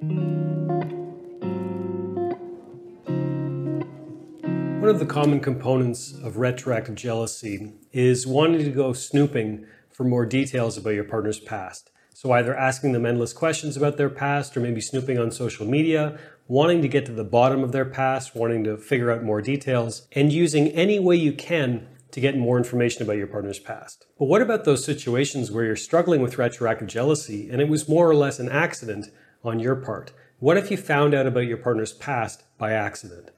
One of the common components of retroactive jealousy is wanting to go snooping for more details about your partner's past. So, either asking them endless questions about their past, or maybe snooping on social media, wanting to get to the bottom of their past, wanting to figure out more details, and using any way you can to get more information about your partner's past. But what about those situations where you're struggling with retroactive jealousy and it was more or less an accident on your part? What if you found out about your partner's past by accident?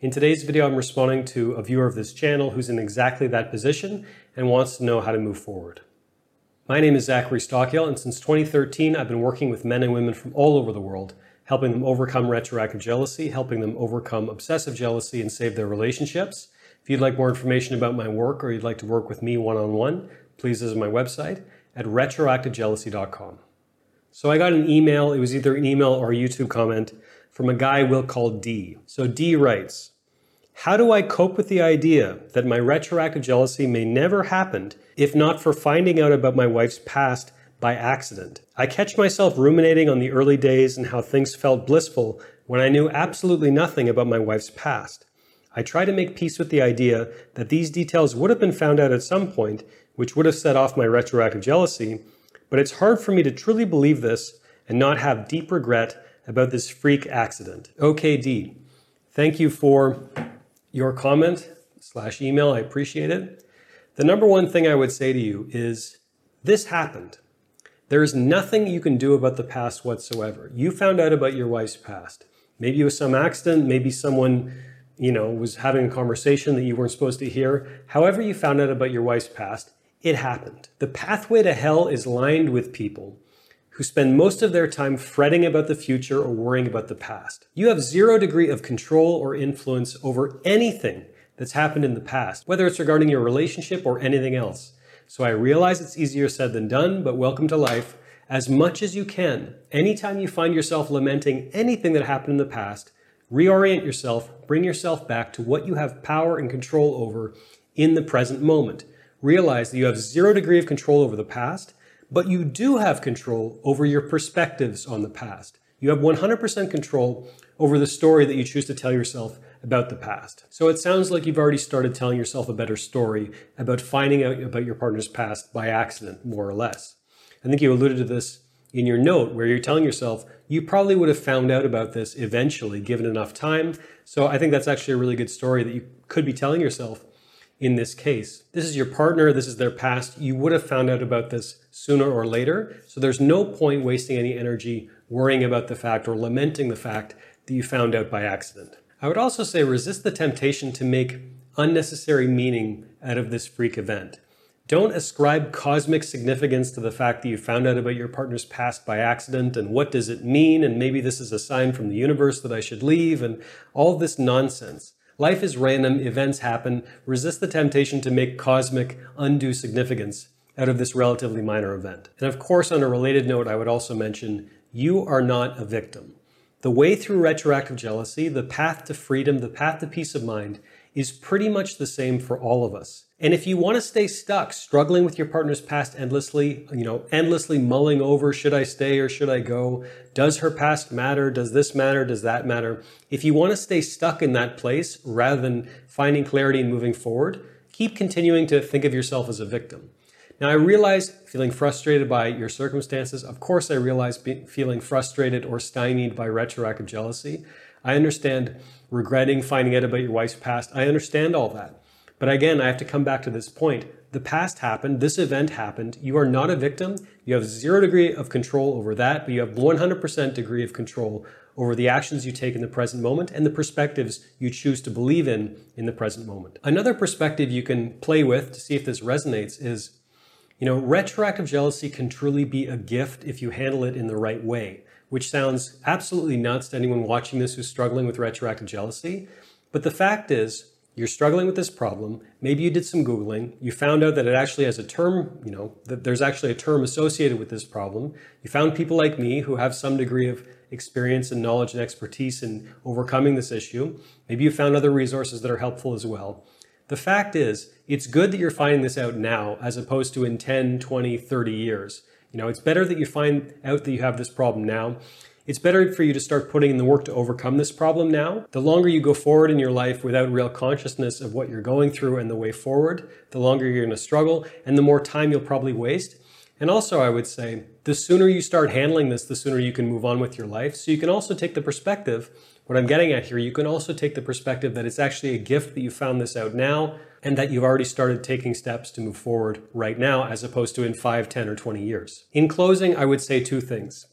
In today's video, I'm responding to a viewer of this channel who's in exactly that position and wants to know how to move forward. My name is Zachary Stockill, and since 2013, I've been working with men and women from all over the world, helping them overcome retroactive jealousy, helping them overcome obsessive jealousy, and save their relationships. If you'd like more information about my work or you'd like to work with me one on one, please visit my website at retroactivejealousy.com. So I got an email, it was either an email or a YouTube comment from a guy we'll call D. So D writes, How do I cope with the idea that my retroactive jealousy may never happen if not for finding out about my wife's past by accident? I catch myself ruminating on the early days and how things felt blissful when I knew absolutely nothing about my wife's past. I try to make peace with the idea that these details would have been found out at some point, which would have set off my retroactive jealousy, but it's hard for me to truly believe this and not have deep regret about this freak accident. OKD, thank you for your comment slash email. I appreciate it. The number one thing I would say to you is this happened. There is nothing you can do about the past whatsoever. You found out about your wife's past. Maybe it was some accident, maybe someone you know, was having a conversation that you weren't supposed to hear. However, you found out about your wife's past, it happened. The pathway to hell is lined with people who spend most of their time fretting about the future or worrying about the past. You have zero degree of control or influence over anything that's happened in the past, whether it's regarding your relationship or anything else. So I realize it's easier said than done, but welcome to life. As much as you can, anytime you find yourself lamenting anything that happened in the past, Reorient yourself, bring yourself back to what you have power and control over in the present moment. Realize that you have zero degree of control over the past, but you do have control over your perspectives on the past. You have 100% control over the story that you choose to tell yourself about the past. So it sounds like you've already started telling yourself a better story about finding out about your partner's past by accident, more or less. I think you alluded to this in your note where you're telling yourself you probably would have found out about this eventually given enough time. So I think that's actually a really good story that you could be telling yourself in this case. This is your partner, this is their past. You would have found out about this sooner or later. So there's no point wasting any energy worrying about the fact or lamenting the fact that you found out by accident. I would also say resist the temptation to make unnecessary meaning out of this freak event. Don't ascribe cosmic significance to the fact that you found out about your partner's past by accident and what does it mean and maybe this is a sign from the universe that I should leave and all this nonsense. Life is random, events happen. Resist the temptation to make cosmic undue significance out of this relatively minor event. And of course, on a related note, I would also mention you are not a victim. The way through retroactive jealousy, the path to freedom, the path to peace of mind, is pretty much the same for all of us. And if you want to stay stuck, struggling with your partner's past endlessly, you know, endlessly mulling over, should I stay or should I go? Does her past matter? Does this matter? Does that matter? If you want to stay stuck in that place rather than finding clarity and moving forward, keep continuing to think of yourself as a victim. Now, I realize feeling frustrated by your circumstances. Of course, I realize feeling frustrated or stymied by retroactive jealousy. I understand regretting finding out about your wife's past. I understand all that. But again, I have to come back to this point. The past happened. This event happened. You are not a victim. You have zero degree of control over that, but you have 100% degree of control over the actions you take in the present moment and the perspectives you choose to believe in in the present moment. Another perspective you can play with to see if this resonates is, you know, retroactive jealousy can truly be a gift if you handle it in the right way which sounds absolutely nuts to anyone watching this who's struggling with retroactive jealousy. But the fact is, you're struggling with this problem. Maybe you did some Googling. You found out that it actually has a term, you know, that there's actually a term associated with this problem. You found people like me who have some degree of experience and knowledge and expertise in overcoming this issue. Maybe you found other resources that are helpful as well. The fact is, it's good that you're finding this out now as opposed to in 10, 20, 30 years. You know, it's better that you find out that you have this problem now. It's better for you to start putting in the work to overcome this problem now. The longer you go forward in your life without real consciousness of what you're going through and the way forward, the longer you're going to struggle and the more time you'll probably waste. And also, I would say, the sooner you start handling this, the sooner you can move on with your life. So you can also take the perspective, what I'm getting at here, you can also take the perspective that it's actually a gift that you found this out now and that you've already started taking steps to move forward right now as opposed to in 5, 10, or 20 years. In closing, I would say two things.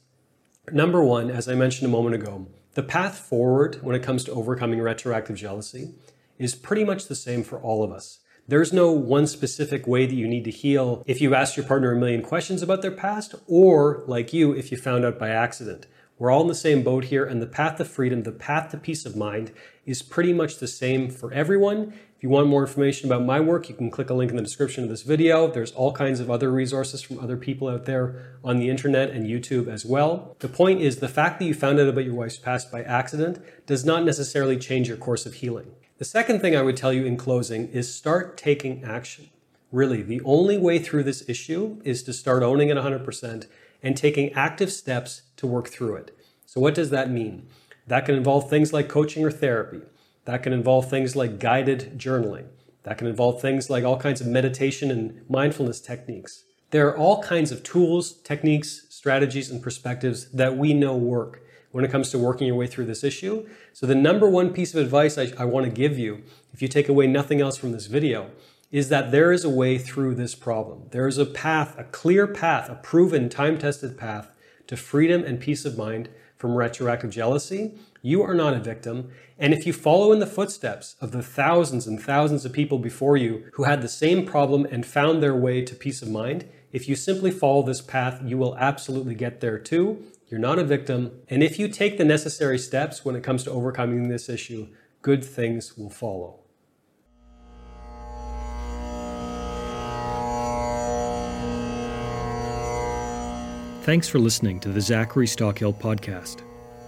Number one, as I mentioned a moment ago, the path forward when it comes to overcoming retroactive jealousy is pretty much the same for all of us. There's no one specific way that you need to heal if you ask your partner a million questions about their past, or like you, if you found out by accident. We're all in the same boat here, and the path to freedom, the path to peace of mind, is pretty much the same for everyone. If you want more information about my work, you can click a link in the description of this video. There's all kinds of other resources from other people out there on the internet and YouTube as well. The point is the fact that you found out about your wife's past by accident does not necessarily change your course of healing. The second thing I would tell you in closing is start taking action. Really, the only way through this issue is to start owning it 100% and taking active steps to work through it. So, what does that mean? That can involve things like coaching or therapy. That can involve things like guided journaling. That can involve things like all kinds of meditation and mindfulness techniques. There are all kinds of tools, techniques, strategies, and perspectives that we know work when it comes to working your way through this issue. So, the number one piece of advice I, I want to give you, if you take away nothing else from this video, is that there is a way through this problem. There is a path, a clear path, a proven, time tested path to freedom and peace of mind from retroactive jealousy. You are not a victim. And if you follow in the footsteps of the thousands and thousands of people before you who had the same problem and found their way to peace of mind, if you simply follow this path, you will absolutely get there too. You're not a victim. And if you take the necessary steps when it comes to overcoming this issue, good things will follow. Thanks for listening to the Zachary Stockill podcast.